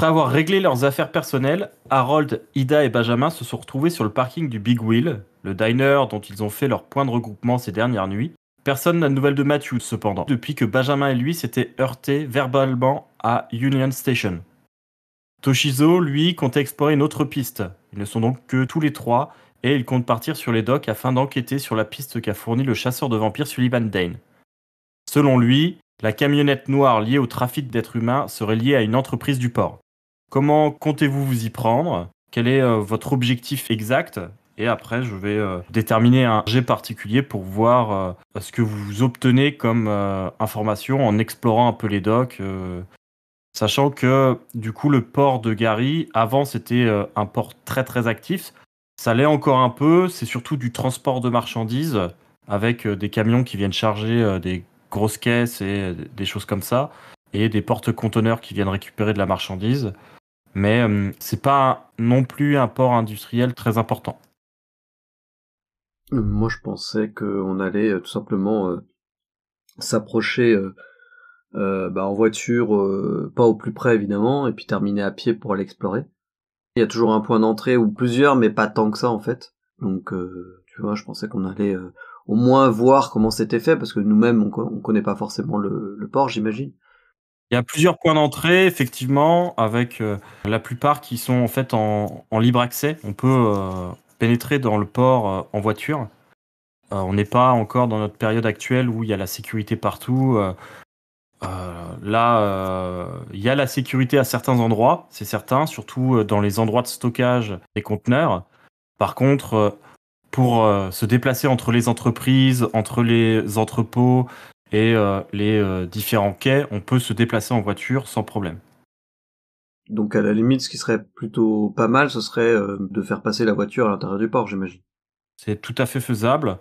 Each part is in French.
Après avoir réglé leurs affaires personnelles, Harold, Ida et Benjamin se sont retrouvés sur le parking du Big Wheel, le diner dont ils ont fait leur point de regroupement ces dernières nuits. Personne n'a de nouvelles de Matthew cependant, depuis que Benjamin et lui s'étaient heurtés verbalement à Union Station. Toshizo, lui, comptait explorer une autre piste. Ils ne sont donc que tous les trois, et ils comptent partir sur les docks afin d'enquêter sur la piste qu'a fournie le chasseur de vampires Sullivan Dane. Selon lui, la camionnette noire liée au trafic d'êtres humains serait liée à une entreprise du port. Comment comptez-vous vous y prendre? Quel est euh, votre objectif exact? Et après, je vais euh, déterminer un jet particulier pour voir euh, ce que vous obtenez comme information en explorant un peu les docks. Sachant que du coup le port de Gary, avant c'était un port très très actif, ça l'est encore un peu, c'est surtout du transport de marchandises avec des camions qui viennent charger des grosses caisses et des choses comme ça, et des porte-conteneurs qui viennent récupérer de la marchandise. Mais euh, c'est pas non plus un port industriel très important. Euh, moi, je pensais qu'on allait euh, tout simplement s'approcher bah, en voiture, pas au plus près évidemment, et puis terminer à pied pour aller explorer. Il y a toujours un point d'entrée ou plusieurs, mais pas tant que ça en fait. Donc, tu vois, je pensais qu'on allait au moins voir comment c'était fait, parce que nous-mêmes, on, on connaît pas forcément le, port, j'imagine. Il y a plusieurs points d'entrée, effectivement, avec euh, la plupart qui sont en fait en, libre accès. On peut euh, pénétrer dans le port euh, en voiture. on n'est pas encore dans notre période actuelle où il y a la sécurité partout. là, il y a la sécurité à certains endroits, c'est certain, surtout dans les endroits de stockage des conteneurs. Par contre, pour se déplacer entre les entreprises, entre les entrepôts et euh, les euh, différents quais, on peut se déplacer en voiture sans problème. Donc à la limite, ce qui serait plutôt pas mal, ce serait de faire passer la voiture à l'intérieur du port, j'imagine. C'est tout à fait faisable.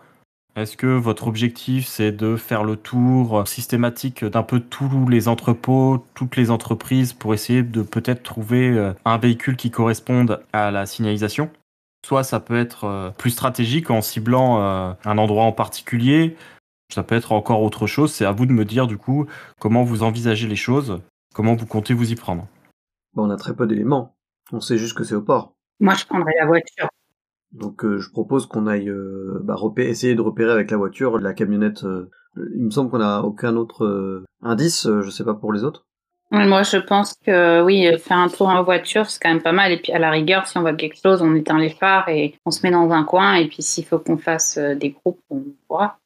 Est-ce que votre objectif, c'est de faire le tour systématique d'un peu tous les entrepôts, toutes les entreprises, pour essayer de peut-être trouver un véhicule qui corresponde à la signalisation? Soit ça peut être euh, plus stratégique en ciblant euh, un endroit en particulier. Ça peut être encore autre chose. C'est à vous de me dire du coup comment vous envisagez les choses, comment vous comptez vous y prendre. on a très peu d'éléments. On sait juste que c'est au port. Moi, je prendrais la voiture. Donc, euh, je propose qu'on aille bah, essayer de repérer avec la voiture la camionnette. il me semble qu'on n'a aucun autre indice. je sais pas pour les autres. Moi, je pense que oui, faire un tour en voiture, c'est quand même pas mal. Et puis, à la rigueur, si on voit quelque chose, on éteint les phares et on se met dans un coin. Et puis, s'il faut qu'on fasse euh, des groupes, on pourra.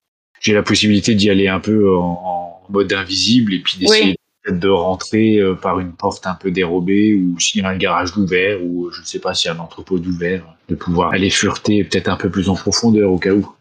J'ai la possibilité d'y aller un peu en, mode invisible et puis d'essayer de rentrer euh, par une porte un peu dérobée ou s'il y a un garage ouvert ou je ne sais pas s'il y a un entrepôt d'ouvert, de pouvoir aller fureter peut-être un peu plus en profondeur au cas où.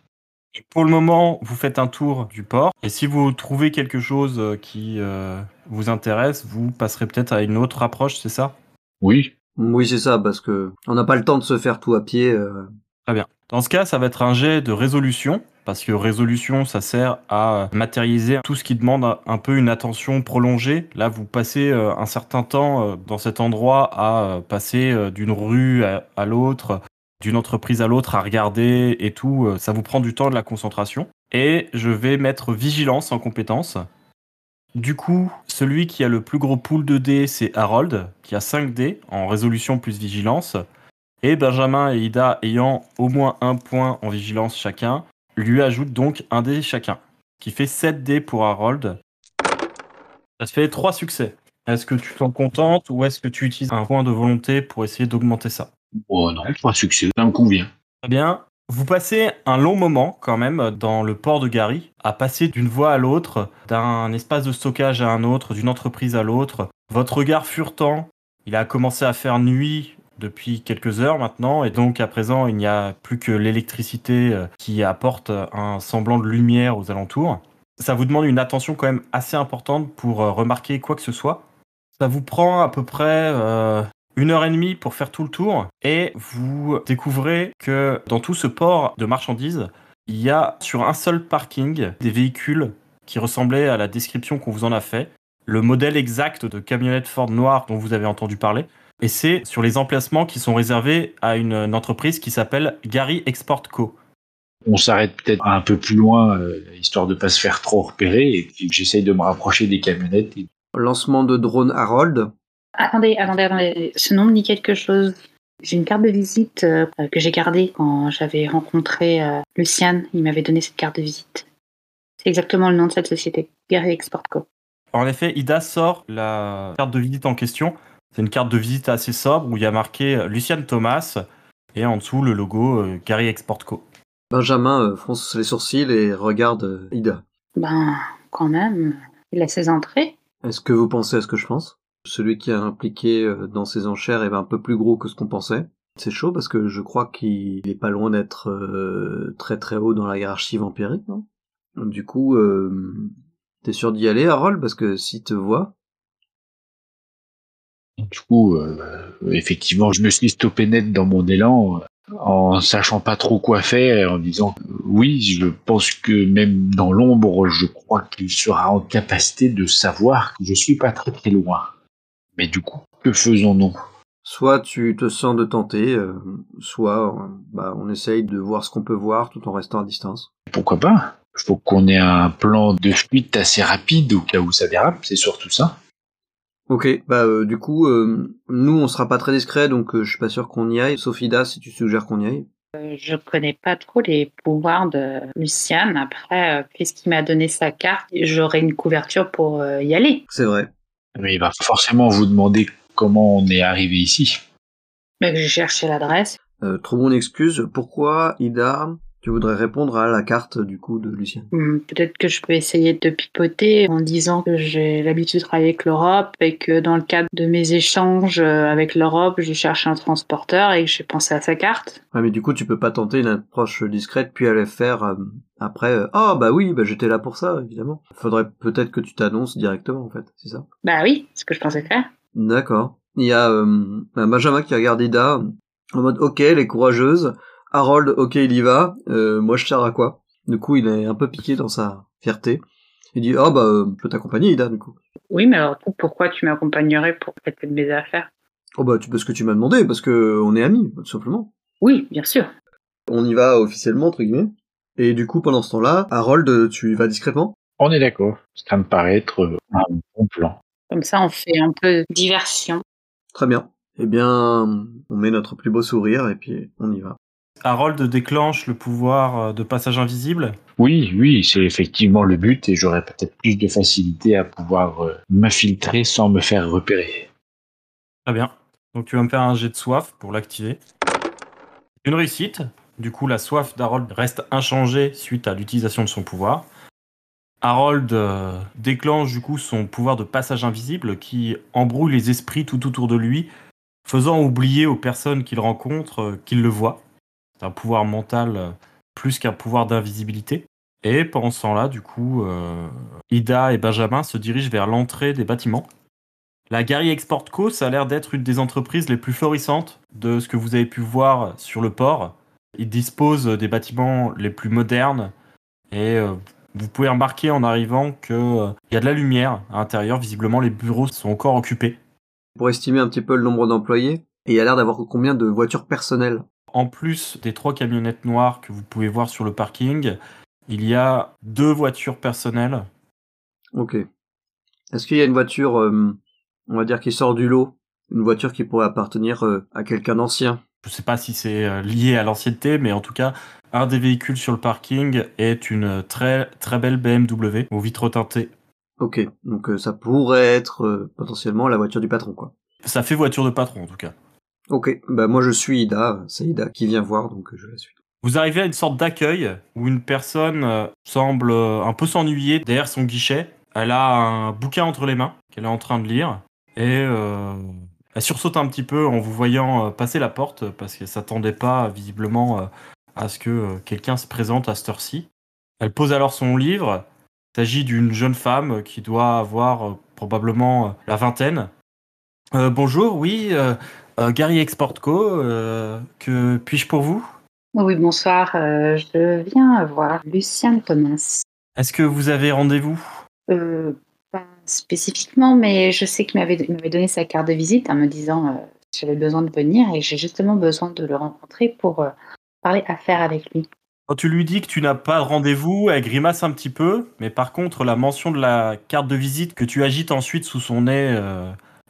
Pour le moment, vous faites un tour du port. Et si vous trouvez quelque chose euh, qui euh, vous intéresse, vous passerez peut-être à une autre approche, c'est ça? Oui. Oui, c'est ça, parce que on n'a pas le temps de se faire tout à pied. Euh. Très bien. Dans ce cas, ça va être un jet de résolution, parce que résolution, ça sert à matérialiser tout ce qui demande un peu une attention prolongée. Là, vous passez un certain temps dans cet endroit à passer d'une rue à l'autre, d'une entreprise à l'autre à regarder et tout, euh, ça vous prend du temps de la concentration. Et je vais mettre vigilance en compétence. Du coup, celui qui a le plus gros pool de dés, c'est Harold, qui a 5 dés en résolution plus vigilance. Et Benjamin et Ida ayant au moins un point en vigilance chacun, lui ajoute donc un dé chacun, qui fait 7 dés pour Harold. Ça te fait 3 succès. Est-ce que tu t'en contentes ou est-ce que tu utilises un point de volonté pour essayer d'augmenter ça? Oh non, pas succès, ça me convient. Très bien. Vous passez un long moment quand même dans le port de Gary, à passer d'une voie à l'autre, d'un espace de stockage à un autre, d'une entreprise à l'autre. Votre regard furetant, il a commencé à faire nuit depuis quelques heures maintenant, et donc à présent il n'y a plus que l'électricité euh, qui apporte un semblant de lumière aux alentours. Ça vous demande une attention quand même assez importante pour euh, remarquer quoi que ce soit. Ça vous prend à peu près euh, une heure et demie pour faire tout le tour, et vous découvrez que dans tout ce port de marchandises, il y a sur un seul parking des véhicules qui ressemblaient à la description qu'on vous en a fait, le modèle exact de camionnette Ford noire dont vous avez entendu parler, et c'est sur les emplacements qui sont réservés à une, entreprise qui s'appelle Gary Export Co. On s'arrête peut-être un peu plus loin, euh, histoire de pas se faire trop repérer, et puis j'essaye de me rapprocher des camionnettes. Lancement de drone Harold. Attendez, attendez, attendez. Ce nom me dit quelque chose. J'ai une carte de visite euh, que j'ai gardée quand j'avais rencontré euh, Luciane. Il m'avait donné cette carte de visite. C'est exactement le nom de cette société, Gary Export Co. En effet, Ida sort la carte de visite en question c'est une carte de visite assez sobre où il y a marqué euh, Luciane Thomas et en dessous le logo euh, Gary Export Co. Benjamin euh, fronce les sourcils et regarde Ida. Ben, quand même, il a ses entrées. Est-ce que vous pensez à ce que je pense? Celui qui a impliqué dans ses enchères est un peu plus gros que ce qu'on pensait. C'est chaud parce que je crois qu'il est pas loin d'être très très haut dans la hiérarchie vampirique. Non? Du coup, t'es sûr d'y aller, Harold? Parce que s'il te voit, du coup, euh, effectivement, je me suis stoppé net dans mon élan euh, en sachant pas trop quoi faire, en disant oui, je pense que même dans l'ombre, je crois qu'il sera en capacité de savoir que je suis pas très très loin. Mais du coup, que faisons-nous? Soit tu te sens de tenter, euh, soit bah, on essaye de voir ce qu'on peut voir tout en restant à distance. Pourquoi pas? Il faut qu'on ait un plan de fuite assez rapide au cas où ça dérape, c'est surtout ça. Ok, bah euh, du coup, euh, nous on sera pas très discret, donc euh, je suis pas sûr qu'on y aille. Sophida, si tu suggères qu'on y aille. je connais pas trop les pouvoirs de Luciane. Après, puisqu'il m'a donné sa carte, j'aurai une couverture pour y aller. C'est vrai. Mais il va forcément vous demander comment on est arrivé ici. Mais j'ai cherché l'adresse. trouvons une excuse. Pourquoi Ida tu voudrais répondre à la carte du coup de Lucien? Hmm, Peut-être que je peux essayer de pipoter en disant que j'ai l'habitude de travailler avec l'Europe et que dans le cadre de mes échanges euh, avec l'Europe, je cherche un transporteur et que j'ai pensé à sa carte. Ouais, mais du coup, tu peux pas tenter une approche discrète puis aller faire euh, après. Euh, oh bah oui, bah j'étais là pour ça, évidemment. Faudrait peut-être que tu t'annonces directement en fait, c'est ça? Bah oui, c'est ce que je pensais faire. D'accord. Il y a Benjamin qui regarde Ida en mode ok, elle est courageuse. Harold, ok, il y va. Euh, moi, je sers à quoi? Du coup, il est un peu piqué dans sa fierté. Il dit, oh bah, euh, je peux t'accompagner, Ida, du coup. Oui, mais alors pourquoi tu m'accompagnerais pour traiter de mes affaires? Oh bah, tu parce que tu m'as demandé, parce que on est amis, tout simplement. Oui, bien sûr. On y va officiellement, entre guillemets. Et du coup, pendant ce temps-là, Harold, tu y vas discrètement? On est d'accord. Ça me paraît être un bon plan. Comme ça, on fait un peu diversion. Très bien. Eh bien, on met notre plus beau sourire et puis on y va. Harold déclenche le pouvoir euh, de passage invisible Oui, oui, c'est effectivement le but et j'aurais peut-être plus de facilité à pouvoir euh, m'infiltrer sans me faire repérer. Très bien. Donc tu vas me faire un jet de soif pour l'activer. Une réussite. Du coup, la soif d'Harold reste inchangée suite à l'utilisation de son pouvoir. Harold euh, déclenche du coup son pouvoir de passage invisible qui embrouille les esprits tout autour de lui, faisant oublier aux personnes qu'il rencontre qu'il le voit un pouvoir mental euh, plus qu'un pouvoir d'invisibilité. Et pendant ce temps-là, du coup, euh, Ida et Benjamin se dirigent vers l'entrée des bâtiments. La Gary Export Co, ça a l'air d'être une des entreprises les plus florissantes de ce que vous avez pu voir sur le port. Ils disposent des bâtiments les plus modernes et euh, vous pouvez remarquer en arrivant qu'il y a de la lumière à l'intérieur. Visiblement, les bureaux sont encore occupés. Pour estimer un petit peu le nombre d'employés, il y a l'air d'avoir combien de voitures personnelles en plus des trois camionnettes noires que vous pouvez voir sur le parking, il y a deux voitures personnelles. Ok. Est-ce qu'il y a une voiture, euh, on va dire, qui sort du lot? Une voiture qui pourrait appartenir euh, à quelqu'un d'ancien? Je ne sais pas si c'est euh, lié à l'ancienneté, mais en tout cas, un des véhicules sur le parking est une très très belle BMW aux vitres teintées. Ok, donc ça pourrait être potentiellement la voiture du patron, quoi. Ça fait voiture de patron en tout cas. Ok, bah moi je suis Ida, c'est Ida qui vient voir, donc je la suis. Vous arrivez à une sorte d'accueil où une personne euh, semble euh, un peu s'ennuyer derrière son guichet. Elle a un bouquin entre les mains qu'elle est en train de lire et euh, elle sursaute un petit peu en vous voyant passer la porte parce qu'elle s'attendait pas visiblement à ce que quelqu'un se présente à cette heure-ci. Elle pose alors son livre. Il s'agit d'une jeune femme qui doit avoir probablement la vingtaine. bonjour, oui, Gary Exportco, que puis-je pour vous? Oui, bonsoir. Euh, je viens voir Luciane Thomas. Est-ce que vous avez rendez-vous? Euh, Pas spécifiquement, mais je sais qu'il m'avait donné sa carte de visite en me disant euh, que j'avais besoin de venir et j'ai justement besoin de le rencontrer pour parler affaires avec lui. Quand tu lui dis que tu n'as pas de rendez-vous, elle grimace un petit peu, mais par contre, la mention de la carte de visite que tu agites ensuite sous son nez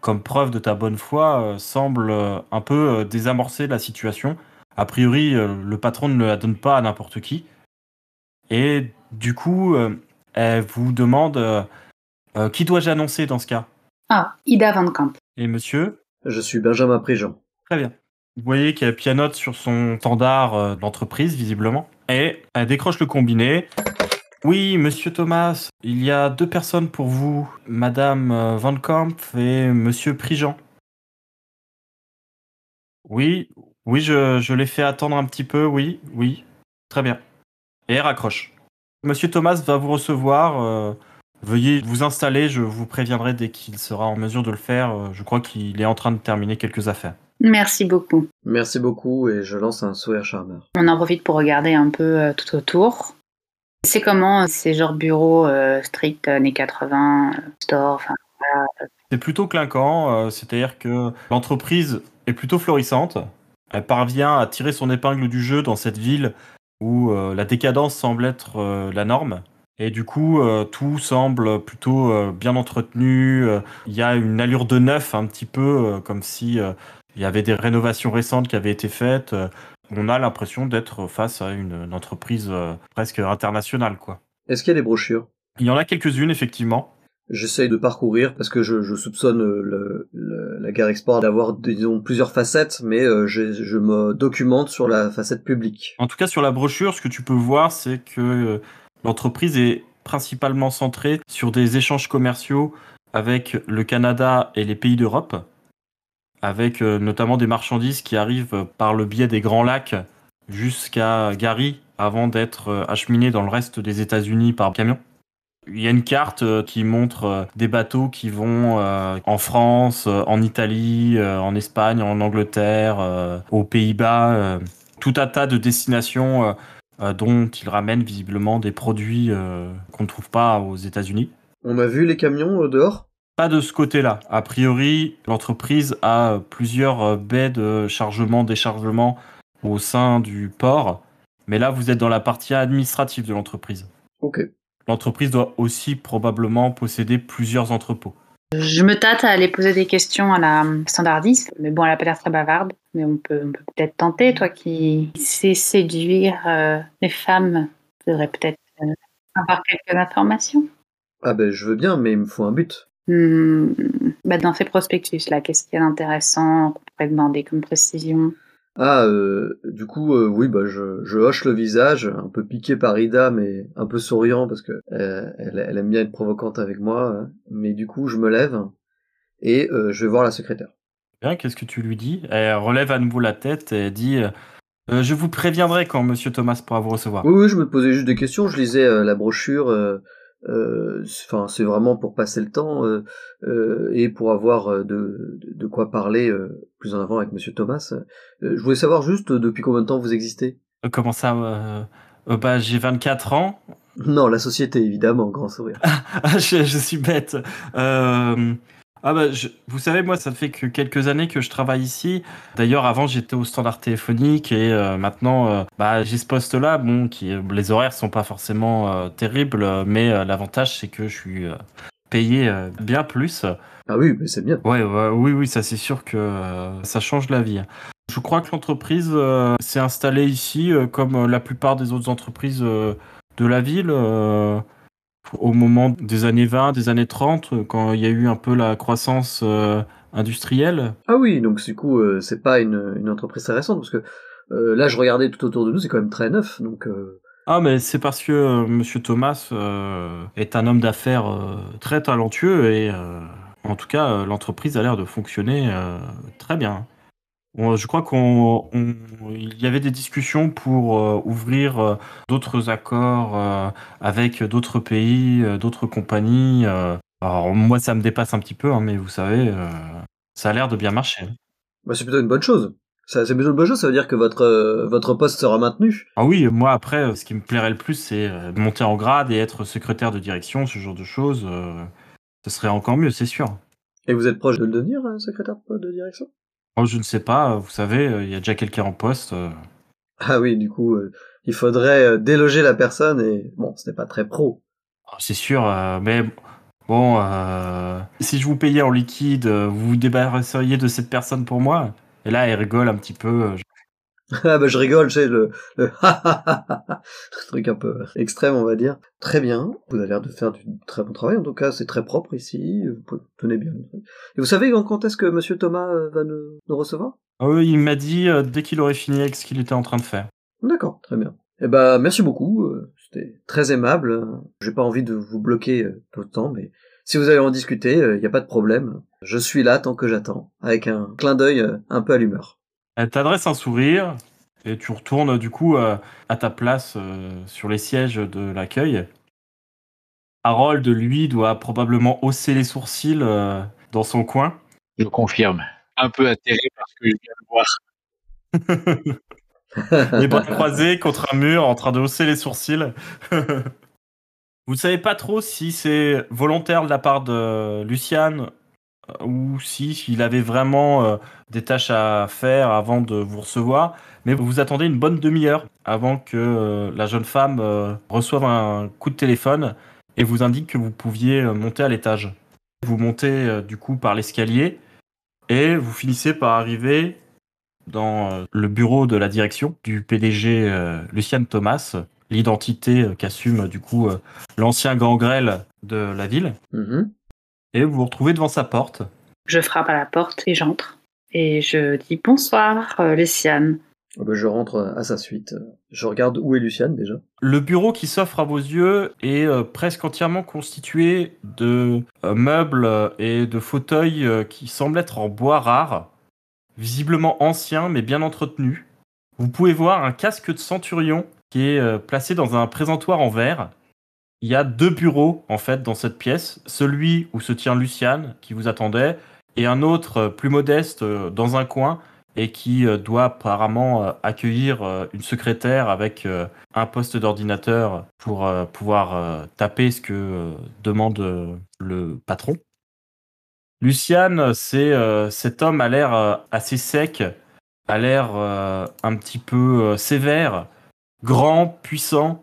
comme preuve de ta bonne foi semble un peu désamorcer la situation. A priori, euh, le patron ne la donne pas à n'importe qui. Et du coup, euh, elle vous demande euh, qui dois-je annoncer dans ce cas? Ah, Ida Van Camp. Et monsieur? Je suis Benjamin Prigent. Très bien. Vous voyez qu'elle pianote sur son standard d'entreprise, visiblement. Et elle décroche le combiné. Oui, monsieur Thomas, il y a deux personnes pour vous, madame Van Camp et monsieur Prigent. Oui, oui, je, je l'ai fait attendre un petit peu, oui, oui. Très bien. Et elle raccroche. Monsieur Thomas va vous recevoir. Euh, veuillez vous installer, je vous préviendrai dès qu'il sera en mesure de le faire. Euh, je crois qu'il est en train de terminer quelques affaires. Merci beaucoup. Merci beaucoup et je lance un sourire charmeur. On en profite pour regarder un peu euh, tout autour. C'est comment ces genre bureaux strict années 80, store, enfin C'est plutôt clinquant, c'est-à-dire que l'entreprise est plutôt florissante. Elle parvient à tirer son épingle du jeu dans cette ville où euh, la décadence semble être euh, la norme. Et du coup, euh, tout semble plutôt bien entretenu. Il y a une allure de neuf, un petit peu comme si il y avait des rénovations récentes qui avaient été faites. On a l'impression d'être face à une, entreprise presque internationale, quoi. Est-ce qu'il y a des brochures? Il y en a quelques-unes, effectivement. J'essaye de parcourir parce que je, soupçonne le, la gare export d'avoir disons plusieurs facettes, mais euh, je, me documente sur la facette publique. En tout cas, sur la brochure, ce que tu peux voir, c'est que euh, l'entreprise est principalement centrée sur des échanges commerciaux avec le Canada et les pays d'Europe, avec euh, notamment des marchandises qui arrivent par le biais des Grands Lacs jusqu'à Gary avant d'être acheminées dans le reste des États-Unis par camion. Il y a une carte euh, qui montre euh, des bateaux qui vont euh, en France, en Italie, en Espagne, en Angleterre, aux Pays-Bas, tout un tas de destinations dont ils ramènent visiblement des produits qu'on ne trouve pas aux États-Unis. On a vu les camions dehors? Pas de ce côté-là. A priori, l'entreprise a plusieurs baies de chargement, déchargement au sein du port. Mais là, vous êtes dans la partie administrative de l'entreprise. Ok. L'entreprise doit aussi probablement posséder plusieurs entrepôts. Je me tâte à aller poser des questions à la standardiste, mais bon, elle a pas l'air très bavarde, mais on peut peut-être tenter. Toi qui sais séduire euh, les femmes, tu devrais peut-être euh, avoir quelques informations. Ah ben, je veux bien, mais il me faut un but. Hmm, bah, dans ces prospectus là, qu'est-ce qu'il y a d'intéressant qu'on pourrait demander comme précision? Ah, euh, du coup, euh, oui, bah, je, je, hoche le visage, un peu piqué par Ida, mais un peu souriant parce que euh, elle, elle, aime bien être provocante avec moi. Mais du coup, je me lève et je vais voir la secrétaire. Bien, qu'est-ce que tu lui dis? Elle relève à nouveau la tête et dit Je vous préviendrai quand Monsieur Thomas pourra vous recevoir. Oui, oui, je me posais juste des questions. Je lisais la brochure euh, enfin, c'est vraiment pour passer le temps euh, euh, et pour avoir de, de quoi parler plus en avant avec Monsieur Thomas. je voulais savoir juste depuis combien de temps vous existez? Comment ça Bah, j'ai 24 ans. Non, la société, évidemment, grand sourire. Ah, je, je, suis bête. Euh, ah bah, vous savez, moi, ça fait que quelques années que je travaille ici. D'ailleurs, avant, j'étais au standard téléphonique et euh, maintenant, euh, bah, j'ai ce poste-là. Bon, qui, les horaires sont pas forcément euh, terribles, mais l'avantage, c'est que je suis payé bien plus. Ah oui, mais c'est bien. Ouais, oui, oui, ça c'est sûr que ça change la vie. Je crois que l'entreprise s'est installée ici comme la plupart des autres entreprises de la ville au moment des années 20, des années 30, quand il y a eu un peu la croissance euh, industrielle? Ah oui, donc du coup, euh, c'est pas une, une, entreprise très récente, parce que Euh, là, je regardais tout autour de nous, c'est quand même très neuf, donc. Euh, ah, mais c'est parce que Monsieur Thomas est un homme d'affaires très talentueux et en tout cas, l'entreprise a l'air de fonctionner très bien. Je crois qu'on, on- il y avait des discussions pour euh, ouvrir euh, d'autres accords euh, avec d'autres pays, d'autres compagnies. Alors moi, ça me dépasse un petit peu, hein, mais vous savez, ça a l'air de bien marcher. bah, c'est plutôt une bonne chose. Ça, c'est plutôt une bonne chose, ça veut dire que votre, votre poste sera maintenu. Ah oui, moi après, ce qui me plairait le plus, c'est monter en grade et être secrétaire de direction, ce genre de choses. ce serait encore mieux, c'est sûr. Et vous êtes proche de le devenir, secrétaire de direction? Oh, je ne sais pas, euh, vous savez, euh, il y a déjà quelqu'un en poste. euh. Ah oui, du coup, euh, il faudrait déloger la personne et bon, ce n'est pas très pro. Oh, c'est sûr, euh, mais bon, euh, si je vous payais en liquide, vous vous débarrasseriez de cette personne pour moi? Et là, elle rigole un petit peu. Ah bah je rigole, c'est le, le truc un peu extrême, on va dire. Très bien, vous avez l'air de faire du très bon travail. En tout cas, c'est très propre ici. Vous tenez bien. Et vous savez quand- est-ce que Monsieur Thomas euh, va nous, nous recevoir? Ah oui, il m'a dit euh, dès qu'il aurait fini avec ce qu'il était en train de faire. D'accord, très bien. Eh ben, merci beaucoup. euh, C'était très aimable. J'ai pas envie de vous bloquer tout le temps, mais si vous allez en discuter, il n'y a pas de problème. Je suis là tant que j'attends, avec un clin d'œil un peu à l'humeur. Elle t'adresse un sourire et tu retournes du coup euh, à ta place euh, sur les sièges de l'accueil. Harold, lui, doit probablement hausser les sourcils euh, dans son coin. Je confirme. Un peu atterré parce que je viens de voir. les bras croisés contre un mur en train de hausser les sourcils. Vous savez pas trop si c'est volontaire de la part de Luciane ou si il avait vraiment euh, des tâches à faire avant de vous recevoir, mais vous attendez une bonne demi-heure avant que euh, la jeune femme euh, reçoive un coup de téléphone et vous indique que vous pouviez euh, monter à l'étage. Vous montez euh, du coup par l'escalier et vous finissez par arriver dans euh, le bureau de la direction du PDG euh, Luciane Thomas, l'identité euh, qu'assume euh, du coup euh, l'ancien gangrel de la ville, Mhm. Et vous vous retrouvez devant sa porte. Je frappe à la porte et j'entre. Et je dis bonsoir, euh, Luciane. Ah ben, je rentre euh, à sa suite. Je regarde où est Luciane déjà. Le bureau qui s'offre à vos yeux est euh, presque entièrement constitué de euh, meubles et de fauteuils euh, qui semblent être en bois rare, visiblement anciens mais bien entretenus. Vous pouvez voir un casque de centurion qui est euh, placé dans un présentoir en verre. Il y a deux bureaux en fait dans cette pièce, celui où se tient Luciane qui vous attendait et un autre euh, plus modeste euh, dans un coin et qui euh, doit apparemment accueillir une secrétaire avec un poste d'ordinateur pour pouvoir taper ce que demande le patron. Luciane, cet homme a l'air assez sec, a l'air un petit peu sévère, grand, puissant,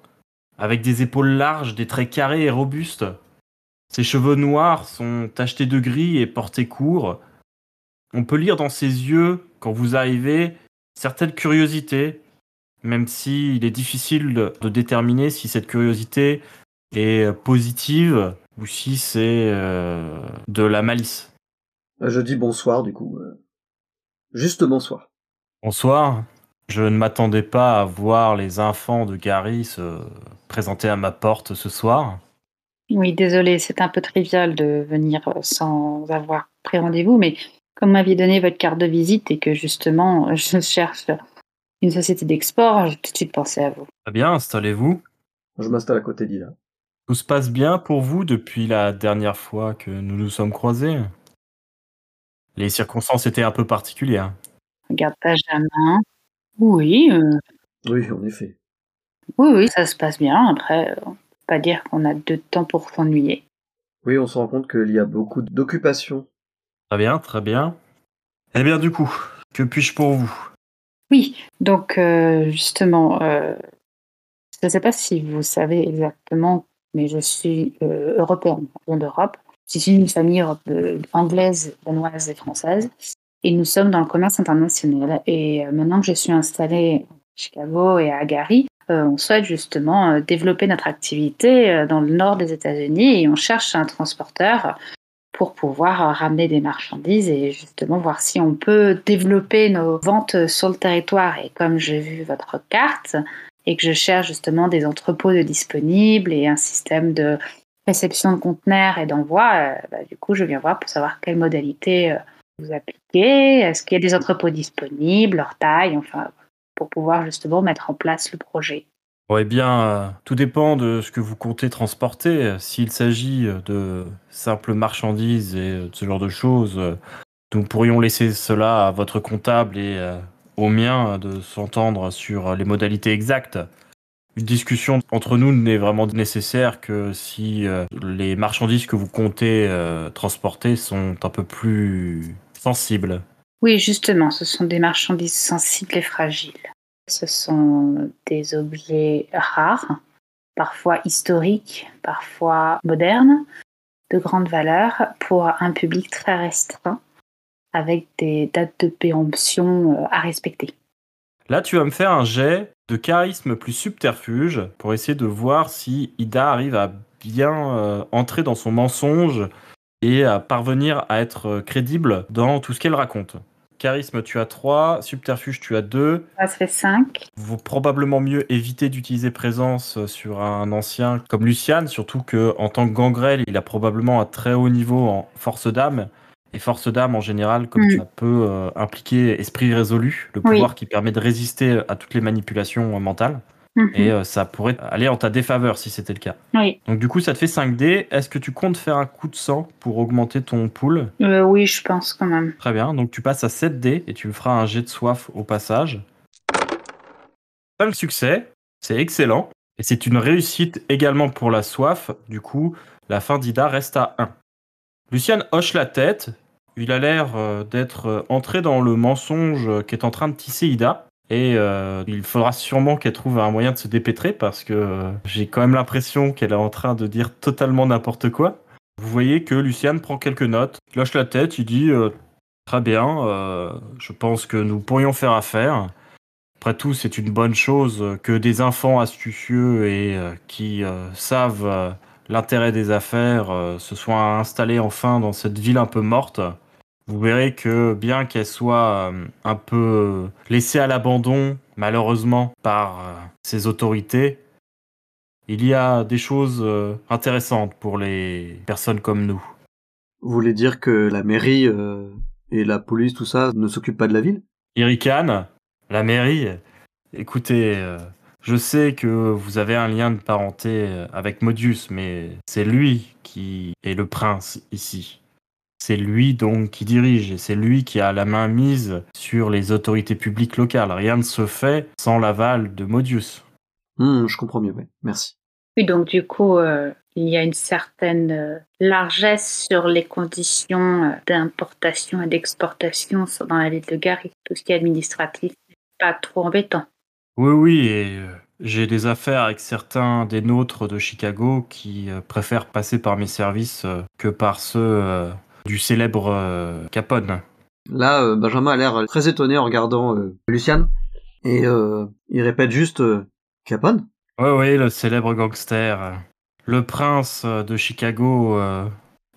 avec des épaules larges, des traits carrés et robustes. Ses cheveux noirs sont tachetés de gris et portés courts. On peut lire dans ses yeux, quand vous arrivez, certaines curiosités, même si il est difficile de, déterminer si cette curiosité est positive ou si c'est euh, de la malice. Euh, Je dis bonsoir du coup. euh. Juste bonsoir. Bonsoir. Je ne m'attendais pas à voir les enfants de Gary se présenter à ma porte ce soir. Oui, désolé, c'est un peu trivial de venir euh, sans avoir pris rendez-vous, mais comme vous m'aviez donné votre carte de visite et que justement je cherche une société d'export, j'ai tout de suite pensé à vous. Très bien, installez-vous. Je m'installe à côté d'Ila. Tout se passe bien pour vous depuis la dernière fois que nous nous sommes croisés? Les circonstances étaient un peu particulières. Regarde Benjamin. Oui, euh, Oui, en effet. oui, oui, ça se passe bien. Après, euh, on peut pas dire qu'on a de temps pour s'ennuyer. Oui, on se rend compte qu'il y a beaucoup d'occupations. Très bien, très bien. Eh bien, du coup, que puis-je pour vous? Oui, donc euh, justement, euh, je ne sais pas si vous savez exactement, mais je suis euh, européenne, je viens d'Europe. Je suis d'une famille europe- anglaise, danoise et française. Et nous sommes dans le commerce international. Et euh, maintenant que je suis installée à Chicago et à Gary, euh, on souhaite justement euh, développer notre activité dans le nord des États-Unis et on cherche un transporteur pour pouvoir ramener des marchandises et justement voir si on peut développer nos ventes sur le territoire. Et comme j'ai vu votre carte et que je cherche justement des entrepôts de disponibles et un système de réception de conteneurs et d'envoi, bah, du coup, je viens voir pour savoir quelle modalité vous appliquez, est-ce qu'il y a des entrepôts disponibles, leur taille, enfin, pour pouvoir justement mettre en place le projet? Eh bien, euh, tout dépend de ce que vous comptez transporter. S'il s'agit de simples marchandises et de ce genre de choses, nous pourrions laisser cela à votre comptable et au mien de s'entendre sur les modalités exactes. Une discussion entre nous n'est vraiment nécessaire que si euh, les marchandises que vous comptez euh, transporter sont un peu plus sensibles. Oui, justement, ce sont des marchandises sensibles et fragiles. Ce sont des objets rares, parfois historiques, parfois modernes, de grande valeur pour un public très restreint, avec des dates de péremption euh, à respecter. Là, tu vas me faire un jet de charisme plus subterfuge pour essayer de voir si Ida arrive à bien euh, entrer dans son mensonge et à parvenir à être euh, crédible dans tout ce qu'elle raconte. Charisme, tu as 3. Subterfuge, tu as 2. Ça fait 5. Vaut probablement mieux éviter d'utiliser présence sur un ancien comme Luciane, surtout que en tant que gangrel, il a probablement un très haut niveau en force d'âme. Et force d'âme en général, comme mm. ça peut euh, impliquer esprit résolu, le pouvoir qui permet de résister à toutes les manipulations euh, mentales. Et euh, ça pourrait aller en ta défaveur si c'était le cas. Oui. Donc du coup, ça te fait 5D. Est-ce que tu comptes faire un coup de sang pour augmenter ton pool? Oui, je pense quand même. Très bien. Donc tu passes à 7D et tu me feras un jet de soif au passage. 5 succès, c'est excellent. Et c'est une réussite également pour la soif. Du coup, la fin d'Ida reste à 1. Luciane hoche la tête. Il a l'air euh, d'être euh, entré dans le mensonge qu'est en train de tisser Ida. Et euh, il faudra sûrement qu'elle trouve un moyen de se dépêtrer parce que j'ai quand même l'impression qu'elle est en train de dire totalement n'importe quoi. Vous voyez que Luciane prend quelques notes, il hoche la tête, il dit Très bien, je pense que nous pourrions faire affaire. Après tout, c'est une bonne chose que des enfants astucieux et qui savent l'intérêt des affaires euh, se soit installé enfin dans cette ville un peu morte, vous verrez que bien qu'elle soit euh, un peu laissée à l'abandon, malheureusement, par euh, ses autorités, il y a des choses intéressantes pour les personnes comme nous. Vous voulez dire que la mairie et la police, tout ça, ne s'occupent pas de la ville? Irikan, la mairie, écoutez, je sais que vous avez un lien de parenté avec Modius, mais c'est lui qui est le prince ici. C'est lui donc qui dirige et c'est lui qui a la main mise sur les autorités publiques locales. Rien ne se fait sans l'aval de Modius. Hmm, je comprends mieux, oui. Merci. Oui, donc du coup, euh, il y a une certaine euh, largesse sur les conditions euh, d'importation et d'exportation dans la ville de Gary. Tout ce qui est administratif pas trop embêtant. Oui, oui, et euh, j'ai des affaires avec certains des nôtres de Chicago qui euh, préfèrent passer par mes services euh, que par ceux du célèbre Capone. Là, Benjamin a l'air très étonné en regardant Luciane, et il répète juste Capone Oui, oui, le célèbre gangster. Le prince de Chicago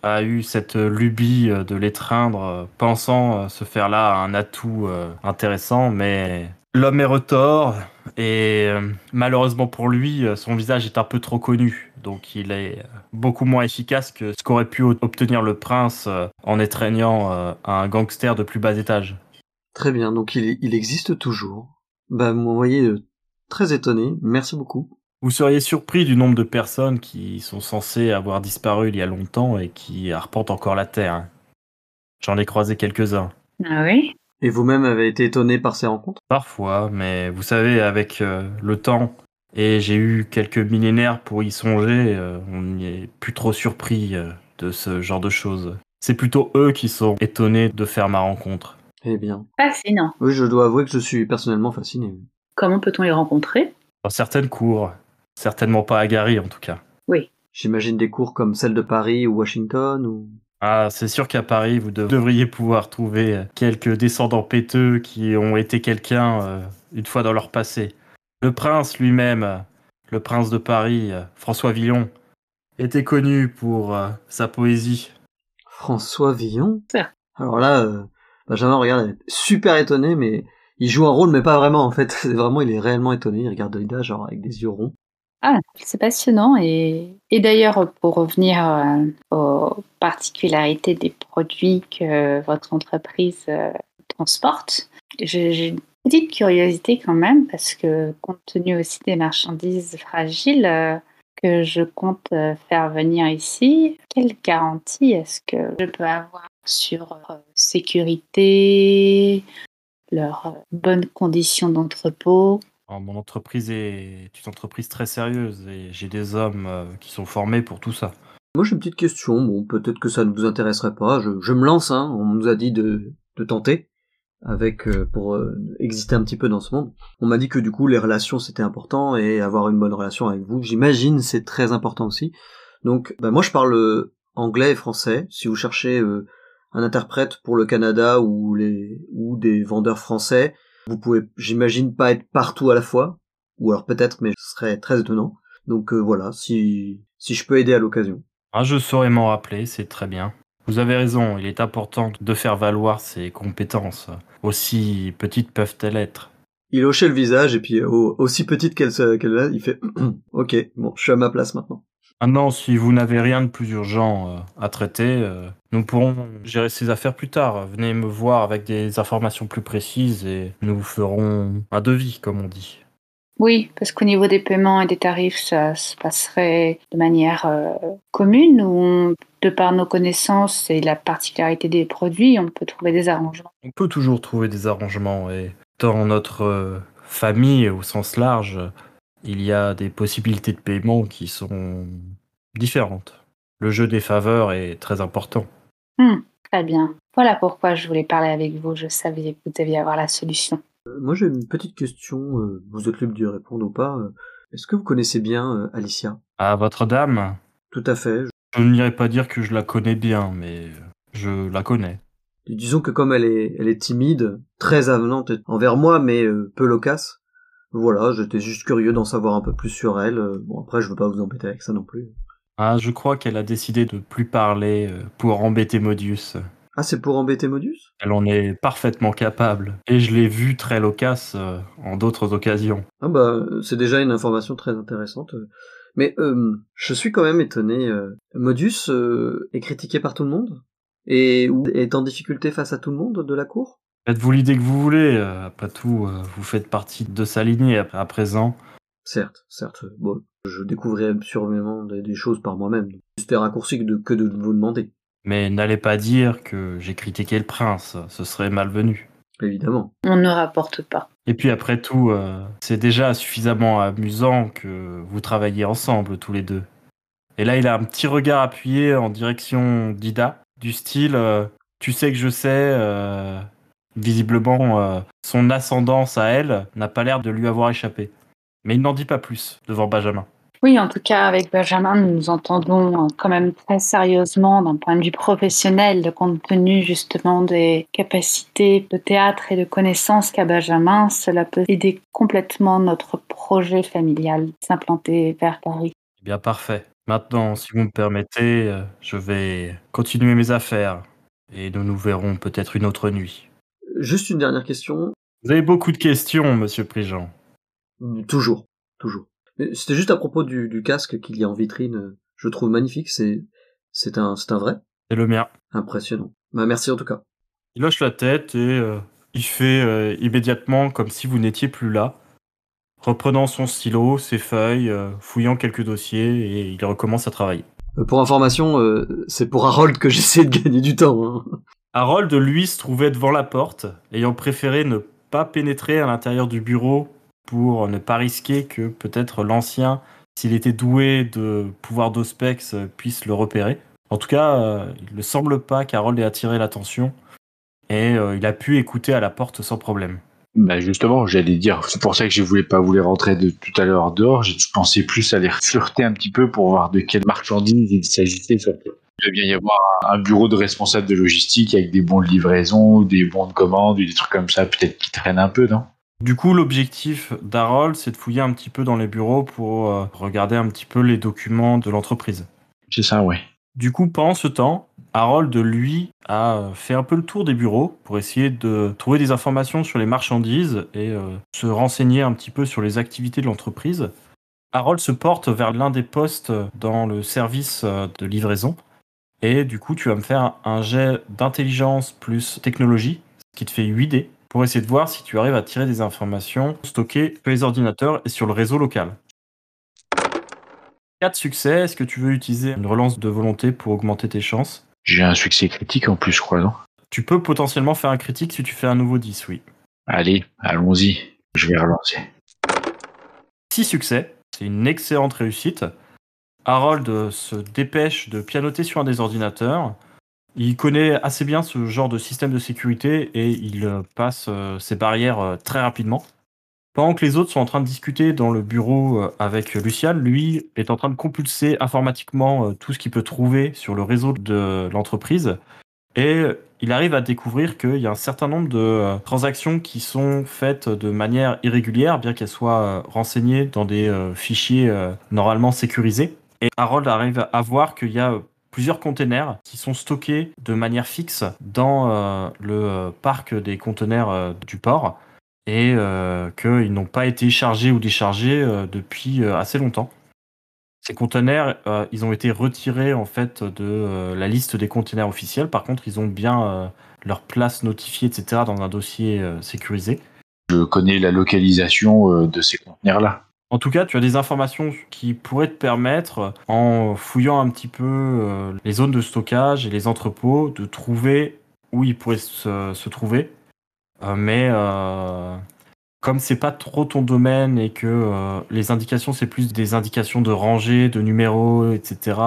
a eu cette lubie de l'étreindre, pensant se faire là un atout intéressant, mais L'homme est retors et euh, malheureusement pour lui, euh, son visage est un peu trop connu. Donc il est euh, beaucoup moins efficace que ce qu'aurait pu obtenir le prince en étreignant un gangster de plus bas étage. Très bien, donc il, existe toujours. Bah, vous voyez très étonné. Merci beaucoup. Vous seriez surpris du nombre de personnes qui sont censées avoir disparu il y a longtemps et qui arpentent encore la Terre. J'en ai croisé quelques-uns. Ah oui? Et vous-même avez été étonné par ces rencontres? Parfois, mais vous savez, avec euh, le temps, et j'ai eu quelques millénaires pour y songer, euh, on n'y est plus trop surpris euh, de ce genre de choses. C'est plutôt eux qui sont étonnés de faire ma rencontre. Eh bien. Fascinant. Oui, je dois avouer que je suis personnellement fasciné. Comment peut-on les rencontrer? Dans certaines cours. Certainement pas à Gary, en tout cas. Oui. J'imagine des cours comme celles de Paris ou Washington ou... Ah, c'est sûr qu'à Paris, vous devriez pouvoir trouver quelques descendants péteux qui ont été quelqu'un euh, une fois dans leur passé. Le prince lui-même, le prince de Paris, François Villon, était connu pour euh, sa poésie. François Villon. Alors là, euh, Benjamin regarde, super étonné, mais il joue un rôle, mais pas vraiment en fait. C'est vraiment, il est réellement étonné. Il regarde Ida genre avec des yeux ronds. Ah, c'est passionnant. Et, d'ailleurs, pour revenir euh, aux particularités des produits que votre entreprise euh, transporte, j'ai une petite curiosité quand même, parce que compte tenu aussi des marchandises fragiles euh, que je compte faire venir ici, quelle garantie est-ce que je peux avoir sur sécurité, leurs bonnes conditions d'entrepôt? Mon entreprise est une entreprise très sérieuse et j'ai des hommes euh, qui sont formés pour tout ça. Moi, j'ai une petite question. Bon, peut-être que ça ne vous intéresserait pas. Je, me lance. Hein. On nous a dit de, tenter avec euh, pour euh, exister un petit peu dans ce monde. On m'a dit que du coup les relations c'était important et avoir une bonne relation avec vous, j'imagine c'est très important aussi. Donc bah, moi je parle anglais et français. Si vous cherchez un interprète pour le Canada ou des vendeurs français, vous pouvez j'imagine pas être partout à la fois ou alors peut-être mais ce serait très étonnant. Donc euh, voilà, si si je peux aider à l'occasion. Ah, je saurais m'en rappeler, c'est très bien. Vous avez raison, il est important de faire valoir ses compétences, aussi petites peuvent-elles être. Il hochait le visage et puis au- aussi petite qu'elle qu'elle il fait OK, bon, je suis à ma place maintenant. Maintenant, si vous n'avez rien de plus urgent euh, à traiter, euh, nous pourrons gérer ces affaires plus tard. Venez me voir avec des informations plus précises et nous vous ferons un devis, comme on dit. Oui, parce qu'au niveau des paiements et des tarifs, ça se passerait de manière euh, commune ou de par nos connaissances et la particularité des produits, on peut trouver des arrangements. On peut toujours trouver des arrangements et dans notre euh, famille au sens large, il y a des possibilités de paiement qui sont différentes. Le jeu des faveurs est très important. Très bien. Voilà pourquoi je voulais parler avec vous. Je savais que vous deviez avoir la solution. Euh, moi j'ai une petite question, euh, vous êtes libre d'y répondre ou pas. euh, Est-ce que vous connaissez bien euh, Alicia? À votre dame, Tout à fait. je n'irai pas dire que je la connais bien, mais je la connais. Disons que comme elle est, elle est timide, très avenante envers moi, mais euh, peu loquace. Voilà, j'étais juste curieux d'en savoir un peu plus sur elle. euh, Bon après, je veux pas vous embêter avec ça non plus. Ah, je crois qu'elle a décidé de plus parler euh, pour embêter Modius. Ah, c'est pour embêter Modus Elle en est parfaitement capable. Et je l'ai vue très loquace euh, en d'autres occasions. Ah bah, c'est déjà une information très intéressante. Mais euh, je suis quand même étonné. Modus euh, est critiqué par tout le monde? Et est en difficulté face à tout le monde de la cour? Faites-vous l'idée que vous voulez. euh, Après tout, euh, vous faites partie de sa lignée à à présent. Certes, certes. Bon, je découvrirai sûrement des, des choses par moi-même. C'était raccourci que de, que de vous demander, Mais n'allez pas dire que j'ai critiqué le prince. Ce serait malvenu. évidemment. On ne rapporte pas. Et puis après tout, euh, c'est déjà suffisamment amusant que vous travaillez ensemble tous les deux. Et là, il a un petit regard appuyé en direction d'Ida, du style euh, Tu sais que je sais. euh, visiblement, euh, son ascendance à elle n'a pas l'air de lui avoir échappé. Mais il n'en dit pas plus devant Benjamin. Oui, en tout cas, avec Benjamin, nous nous entendons euh, quand même très sérieusement d'un point de vue professionnel, compte tenu justement des capacités de théâtre et de connaissances qu'a Benjamin. Cela peut aider complètement notre projet familial s'implanter vers Paris. Eh bien, parfait. Maintenant, si vous me permettez, euh, je vais continuer mes affaires. Et nous nous verrons peut-être une autre nuit. Juste une dernière question. Vous avez beaucoup de questions, monsieur Prigent. Toujours, toujours. Mais C'était juste à propos du, du casque qu'il y a en vitrine. Je le trouve magnifique. C'est, c'est un, c'est un vrai. C'est le mien. Impressionnant. Bah, merci en tout cas. Il hoche la tête et euh, il fait euh, immédiatement comme si vous n'étiez plus là, reprenant son stylo, ses feuilles, euh, fouillant quelques dossiers et il recommence à travailler. Euh, Pour information, euh, c'est pour Harold que j'essaie de gagner du temps. hein. Harold, lui, se trouvait devant la porte, ayant préféré ne pas pénétrer à l'intérieur du bureau pour ne pas risquer que peut-être l'ancien, s'il était doué de pouvoir d'Ospex, puisse le repérer. En tout cas, euh, il ne semble pas qu'Harold ait attiré l'attention et euh, il a pu écouter à la porte sans problème. Bah justement, j'allais dire, c'est pour ça que je voulais pas voulu rentrer de tout à l'heure dehors. Je pensais plus aller flirter un petit peu pour voir de quelle marchandise il s'agissait. Il doit bien y avoir un bureau de responsable de logistique avec des bons de livraison, des bons de commande, des trucs comme ça, peut-être qui traînent un peu, non? Du coup, l'objectif d'Harold, c'est de fouiller un petit peu dans les bureaux pour euh, regarder un petit peu les documents de l'entreprise. C'est ça, ouais. Du coup, pendant ce temps, Harold, lui, a fait un peu le tour des bureaux pour essayer de trouver des informations sur les marchandises et euh, se renseigner un petit peu sur les activités de l'entreprise. Harold se porte vers l'un des postes dans le service euh, de livraison. Et du coup, tu vas me faire un jet d'intelligence plus technologie, ce qui te fait 8 dés, pour essayer de voir si tu arrives à tirer des informations stockées sur les ordinateurs et sur le réseau local. 4 succès, est-ce que tu veux utiliser une relance de volonté pour augmenter tes chances? J'ai un succès critique en plus, je crois, non? Tu peux potentiellement faire un critique si tu fais un nouveau 10, oui. Allez, allons-y. Je vais relancer. 6 succès, c'est une excellente réussite. Harold se dépêche de pianoter sur un des ordinateurs. Il connaît assez bien ce genre de système de sécurité et il euh, passe euh, ces barrières euh, très rapidement. Pendant que les autres sont en train de discuter dans le bureau avec Lucian, lui est en train de compulser informatiquement tout ce qu'il peut trouver sur le réseau de l'entreprise. Et il arrive à découvrir qu'il y a un certain nombre de transactions qui sont faites de manière irrégulière, bien qu'elles soient renseignées dans des fichiers normalement sécurisés. Et Harold arrive à voir qu'il y a plusieurs containers qui sont stockés de manière fixe dans euh, le euh, parc des conteneurs euh, du port et qu'ils n'ont pas été chargés ou déchargés depuis assez longtemps. Ces conteneurs, ils ont été retirés en fait de la liste des conteneurs officiels. Par contre, ils ont bien leur place notifiée, etc., dans un dossier sécurisé. Je connais la localisation de ces conteneurs-là. En tout cas, tu as des informations qui pourraient te permettre, en fouillant un petit peu euh, les zones de stockage et les entrepôts, de trouver où ils pourraient se, trouver. Euh, mais euh, comme c'est pas trop ton domaine et que les indications c'est plus des indications de rangée, de numéros, etc.,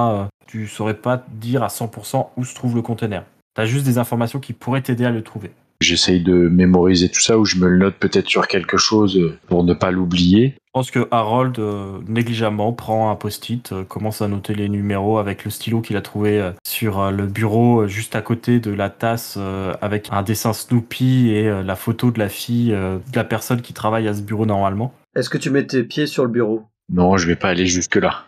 tu saurais pas dire à 100% où se trouve le conteneur. Tu as juste des informations qui pourraient t'aider à le trouver. J'essaye de mémoriser tout ça ou je me le note peut-être sur quelque chose pour ne pas l'oublier. Je pense que Harold, euh, négligemment, prend un post-it, euh, commence à noter les numéros avec le stylo qu'il a trouvé euh, sur le bureau, juste à côté de la tasse, avec un dessin Snoopy et la photo de la fille, de la personne qui travaille à ce bureau normalement. Est-ce que tu mets tes pieds sur le bureau? Non, je vais pas aller jusque-là.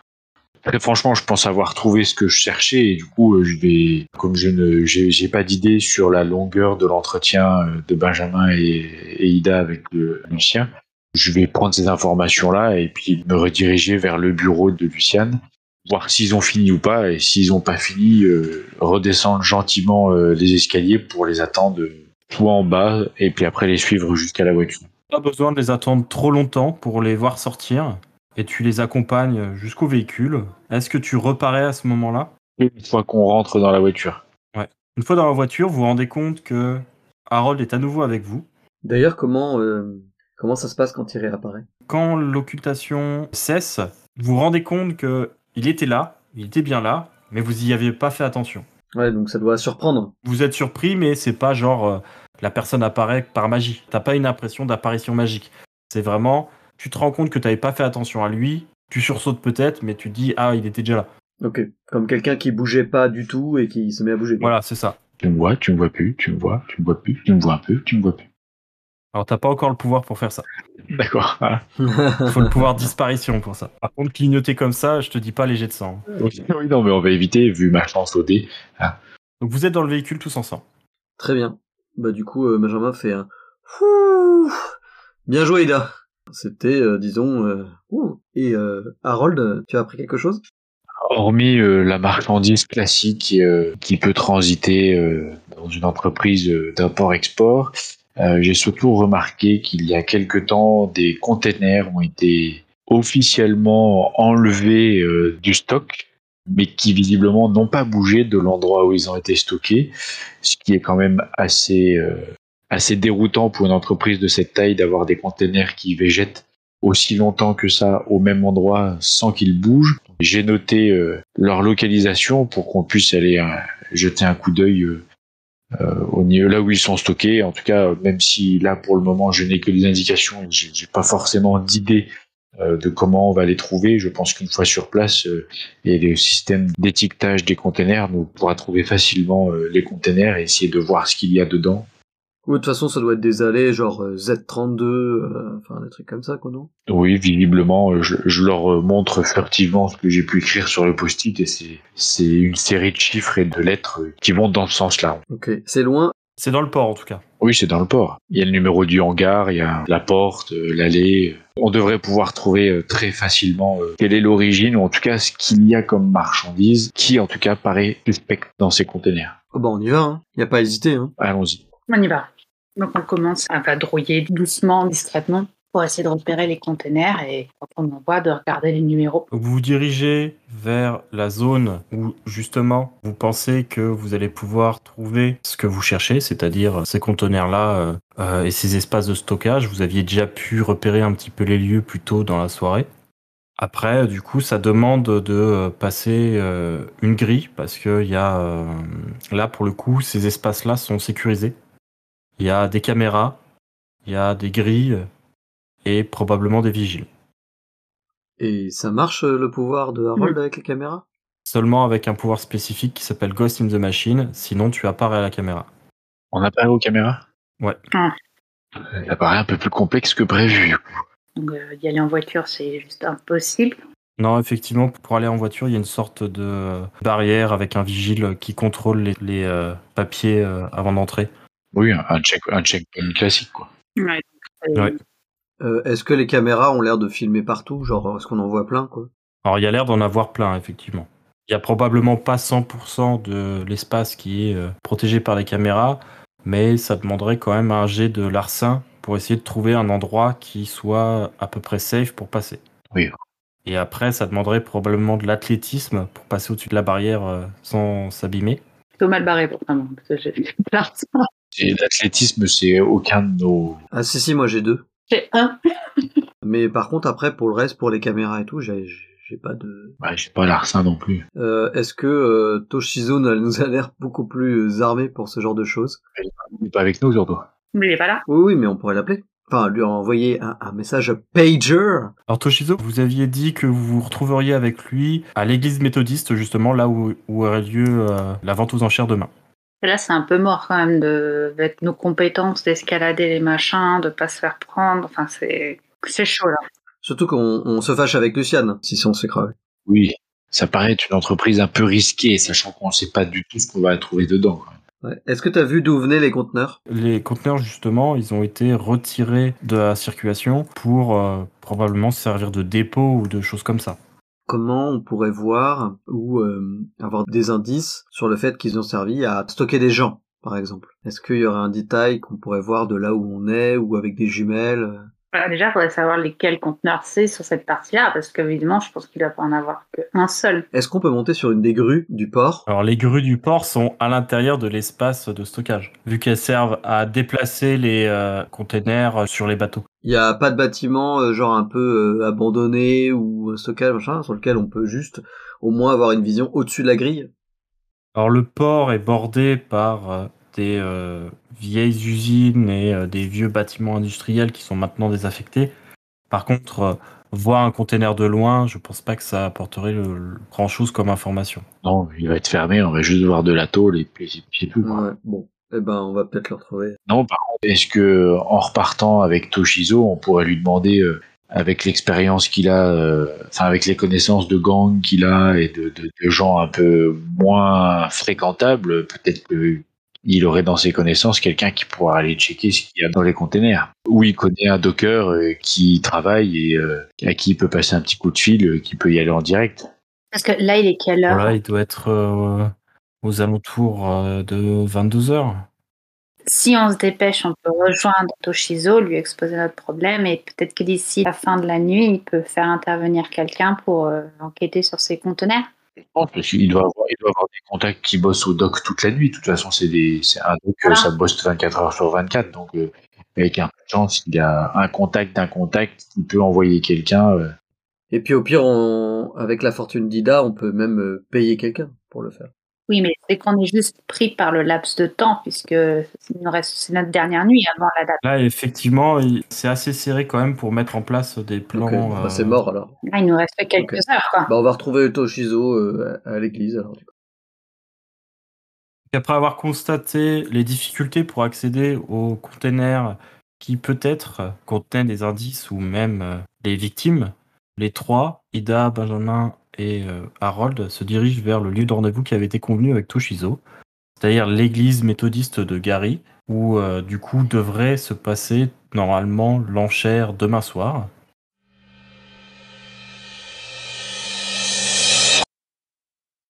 Franchement, je pense avoir trouvé ce que je cherchais et du coup, euh, je vais, comme je ne, j'ai pas d'idée sur la longueur de l'entretien euh, de Benjamin et, Ida avec Lucien, je vais prendre ces informations-là et puis me rediriger vers le bureau de Lucien, voir s'ils ont fini ou pas et s'ils n'ont pas fini, euh, redescendre gentiment les escaliers pour les attendre tout en bas et puis après les suivre jusqu'à la voiture. Pas besoin de les attendre trop longtemps pour les voir sortir et tu les accompagnes jusqu'au véhicule. Est-ce que tu reparais à ce moment-là? Une fois qu'on rentre dans la voiture. Ouais. Une fois dans la voiture, vous vous rendez compte que Harold est à nouveau avec vous. D'ailleurs, comment, euh, comment ça se passe quand il réapparaît? Quand l'occultation cesse, vous vous rendez compte que il était là, il était bien là, mais vous y aviez pas fait attention. Ouais, donc ça doit surprendre. Vous êtes surpris, mais c'est pas genre euh, la personne apparaît par magie. T'as pas une impression d'apparition magique. C'est vraiment tu te rends compte que tu n'avais pas fait attention à lui, tu sursautes peut-être, mais tu te dis ah il était déjà là. Ok, comme quelqu'un qui bougeait pas du tout et qui se met à bouger. Voilà, c'est ça. Tu me vois, tu me vois plus, tu me vois, tu me vois plus, tu me vois un peu, tu me vois plus. Alors t'as pas encore le pouvoir pour faire ça. D'accord. Il faut le pouvoir disparition pour ça. Par contre, clignoter comme ça, je te dis pas léger de sang. Oui, non, mais on va éviter vu ma chance au dé. Ah. Donc vous êtes dans le véhicule tous ensemble. Très bien. Bah du coup, euh, Benjamin fait un. Bien joué, Ida. C'était, euh, disons, euh, et euh, Harold, tu as appris quelque chose? Hormis la marchandise classique qui peut transiter dans une entreprise d'import-export, j'ai surtout remarqué qu'il y a quelque temps, des containers ont été officiellement enlevés du stock, mais qui visiblement n'ont pas bougé de l'endroit où ils ont été stockés, ce qui est quand même assez assez déroutant pour une entreprise de cette taille d'avoir des containers qui végètent aussi longtemps que ça au même endroit sans qu'ils bougent. J'ai noté euh, leur localisation pour qu'on puisse aller euh, jeter un coup d'œil euh, au niveau là où ils sont stockés. En tout cas, même si là pour le moment je n'ai que des indications, j'ai pas forcément d'idée de comment on va les trouver. Je pense qu'une fois sur place et le système d'étiquetage des containers nous pourra trouver facilement les containers et essayer de voir ce qu'il y a dedans Ou de toute façon, ça doit être des allées genre euh, Z32, euh, enfin des trucs comme ça, quoi, non? Oui, visiblement, euh, je, je leur montre furtivement ce que j'ai pu écrire sur le post-it et c'est une série de chiffres et de lettres qui vont dans ce sens-là. Ok. C'est loin? C'est dans le port en tout cas. Oui, c'est dans le port. Il y a le numéro du hangar, il y a la porte, l'allée. On devrait pouvoir trouver très facilement quelle est l'origine, ou en tout cas ce qu'il y a comme marchandise, qui en tout cas paraît suspect dans ces containers. Oh, bah on y va, hein. Y a pas à hésiter, hein. Allons-y. On y va. Donc on commence à vadrouiller doucement, discrètement, pour essayer de repérer les containers et quand on en voit, de regarder les numéros. Vous vous dirigez vers la zone où justement vous pensez que vous allez pouvoir trouver ce que vous cherchez, c'est-à-dire ces conteneurs-là euh, euh, et ces espaces de stockage. Vous aviez déjà pu repérer un petit peu les lieux plus tôt dans la soirée. Après, du coup, ça demande de euh, passer une grille parce que y a là pour le coup, ces espaces-là sont sécurisés. Il y a des caméras, il y a des grilles et probablement des vigiles. Et ça marche euh, le pouvoir de Harold avec les caméras Seulement avec un pouvoir spécifique qui s'appelle Ghost in the Machine, sinon tu apparais à la caméra. On apparaît aux caméras? Ouais. Ah. Ça paraît un peu plus complexe que prévu. Donc euh, y aller en voiture, c'est juste impossible. Non, effectivement, pour aller en voiture, il y a une sorte de barrière avec un vigile qui contrôle les, les, euh, papiers euh, avant d'entrer. Oui, un un check, un checkpoint classique, quoi. Ouais. Ouais. Euh, Est-ce que les caméras ont l'air de filmer partout Genre, est-ce qu'on en voit plein, quoi? Alors, il y a l'air d'en avoir plein, effectivement. Il y a probablement pas 100% de l'espace qui est euh, protégé par les caméras, mais ça demanderait quand même un jet de larcin pour essayer de trouver un endroit qui soit à peu près safe pour passer. Oui. Et après, ça demanderait probablement de l'athlétisme pour passer au-dessus de la barrière euh, sans s'abîmer. Plutôt mal barré pour Et L'athlétisme, c'est aucun de nos. Ah si, si, moi j'ai deux. J'ai un. Mais par contre, après, pour le reste, pour les caméras et tout, j'ai j'ai pas de... Ouais, j'ai pas l'arsen non plus. Euh, Est-ce que euh, Toshizo nous nous a l'air beaucoup plus euh, armé pour ce genre de choses? Il est pas avec nous, surtout. Mais il est pas là. Oui, oui, mais on pourrait l'appeler. Enfin, lui envoyer un, un message pager. Alors Toshizo, vous aviez dit que vous vous retrouveriez avec lui à l'église méthodiste, justement là où, où aurait lieu euh, la vente aux enchères demain. Et là, c'est un peu mort quand même de, avec nos compétences d'escalader les machins, de pas se faire prendre. Enfin, c'est, c'est chaud là. Surtout qu'on on se fâche avec Luciane, si on crever. Oui. Ça paraît être une entreprise un peu risquée, sachant qu'on ne sait pas du tout ce qu'on va trouver dedans. Ouais. Est-ce que t'as vu d'où venaient les conteneurs? Les conteneurs, justement, ils ont été retirés de la circulation pour euh, probablement servir de dépôt ou de choses comme ça. Comment on pourrait voir ou euh, avoir des indices sur le fait qu'ils ont servi à stocker des gens, par exemple Est-ce qu'il y aurait un détail qu'on pourrait voir de là où on est ou avec des jumelles? Déjà, il faudrait savoir lesquels conteneurs c'est sur cette partie-là, parce qu'évidemment, je pense qu'il doit pas en avoir qu'un seul. Est-ce qu'on peut monter sur une des grues du port? Alors les grues du port sont à l'intérieur de l'espace de stockage, vu qu'elles servent à déplacer les euh, containers sur les bateaux. Il y a pas de bâtiment euh, genre un peu euh, abandonné ou un stockage machin sur lequel on peut juste au moins avoir une vision au-dessus de la grille? Alors le port est bordé par euh, des euh, vieilles usines et euh, des vieux bâtiments industriels qui sont maintenant désaffectés. Par contre, euh, voir un container de loin, je pense pas que ça apporterait le, le grand chose comme information. Non, il va être fermé, on va juste voir de la tôle et puis c'est tout. quoi. Ouais, bon. Eh ben, on va peut-être le retrouver. Non, par contre, est-ce que en repartant avec Toshizo, on pourrait lui demander, euh, avec l'expérience qu'il a, euh, enfin avec les connaissances de gang qu'il a et de, de, de gens un peu moins fréquentables, peut-être que il aurait dans ses connaissances quelqu'un qui pourra aller checker ce qu'il y a dans les containers. Ou il connaît un docker euh, qui travaille et euh, à qui il peut passer un petit coup de fil, qui peut y aller en direct. Parce que là, il est quelle heure? Voilà, il doit être euh, aux alentours de 22 heures. Si on se dépêche, on peut rejoindre Toshizo, lui exposer notre problème, et peut-être que d'ici la fin de la nuit, il peut faire intervenir quelqu'un pour euh, enquêter sur ces conteneurs. Je pense parce qu'il doit avoir, il doit avoir des contacts qui bossent au doc toute la nuit. De toute façon, c'est un doc, Voilà. ça bosse 24 heures sur 24. Donc, euh, avec un peu de chance, il y a un contact d'un contact qui peut envoyer quelqu'un. euh, Et puis au pire, on... avec la fortune d'Ida, on peut même euh, payer quelqu'un pour le faire. Oui, mais c'est qu'on est juste pris par le laps de temps, puisque il nous reste, c'est notre dernière nuit avant la date. Là, effectivement, il- c'est assez serré quand même pour mettre en place des plans. Bah, euh, c'est mort alors. Là, il nous reste que quelques heures, quoi. Bah, on va retrouver Toshizo euh, à à l'église alors. du coup. Après avoir constaté les difficultés pour accéder aux containers qui peut-être contenaient des indices ou même euh, les victimes, les trois, Ida, Benjamin et euh, Harold, se dirigent vers le lieu de rendez-vous qui avait été convenu avec Toshizo, c'est-à-dire l'église méthodiste de Gary, où euh, du coup devrait se passer normalement l'enchère demain soir.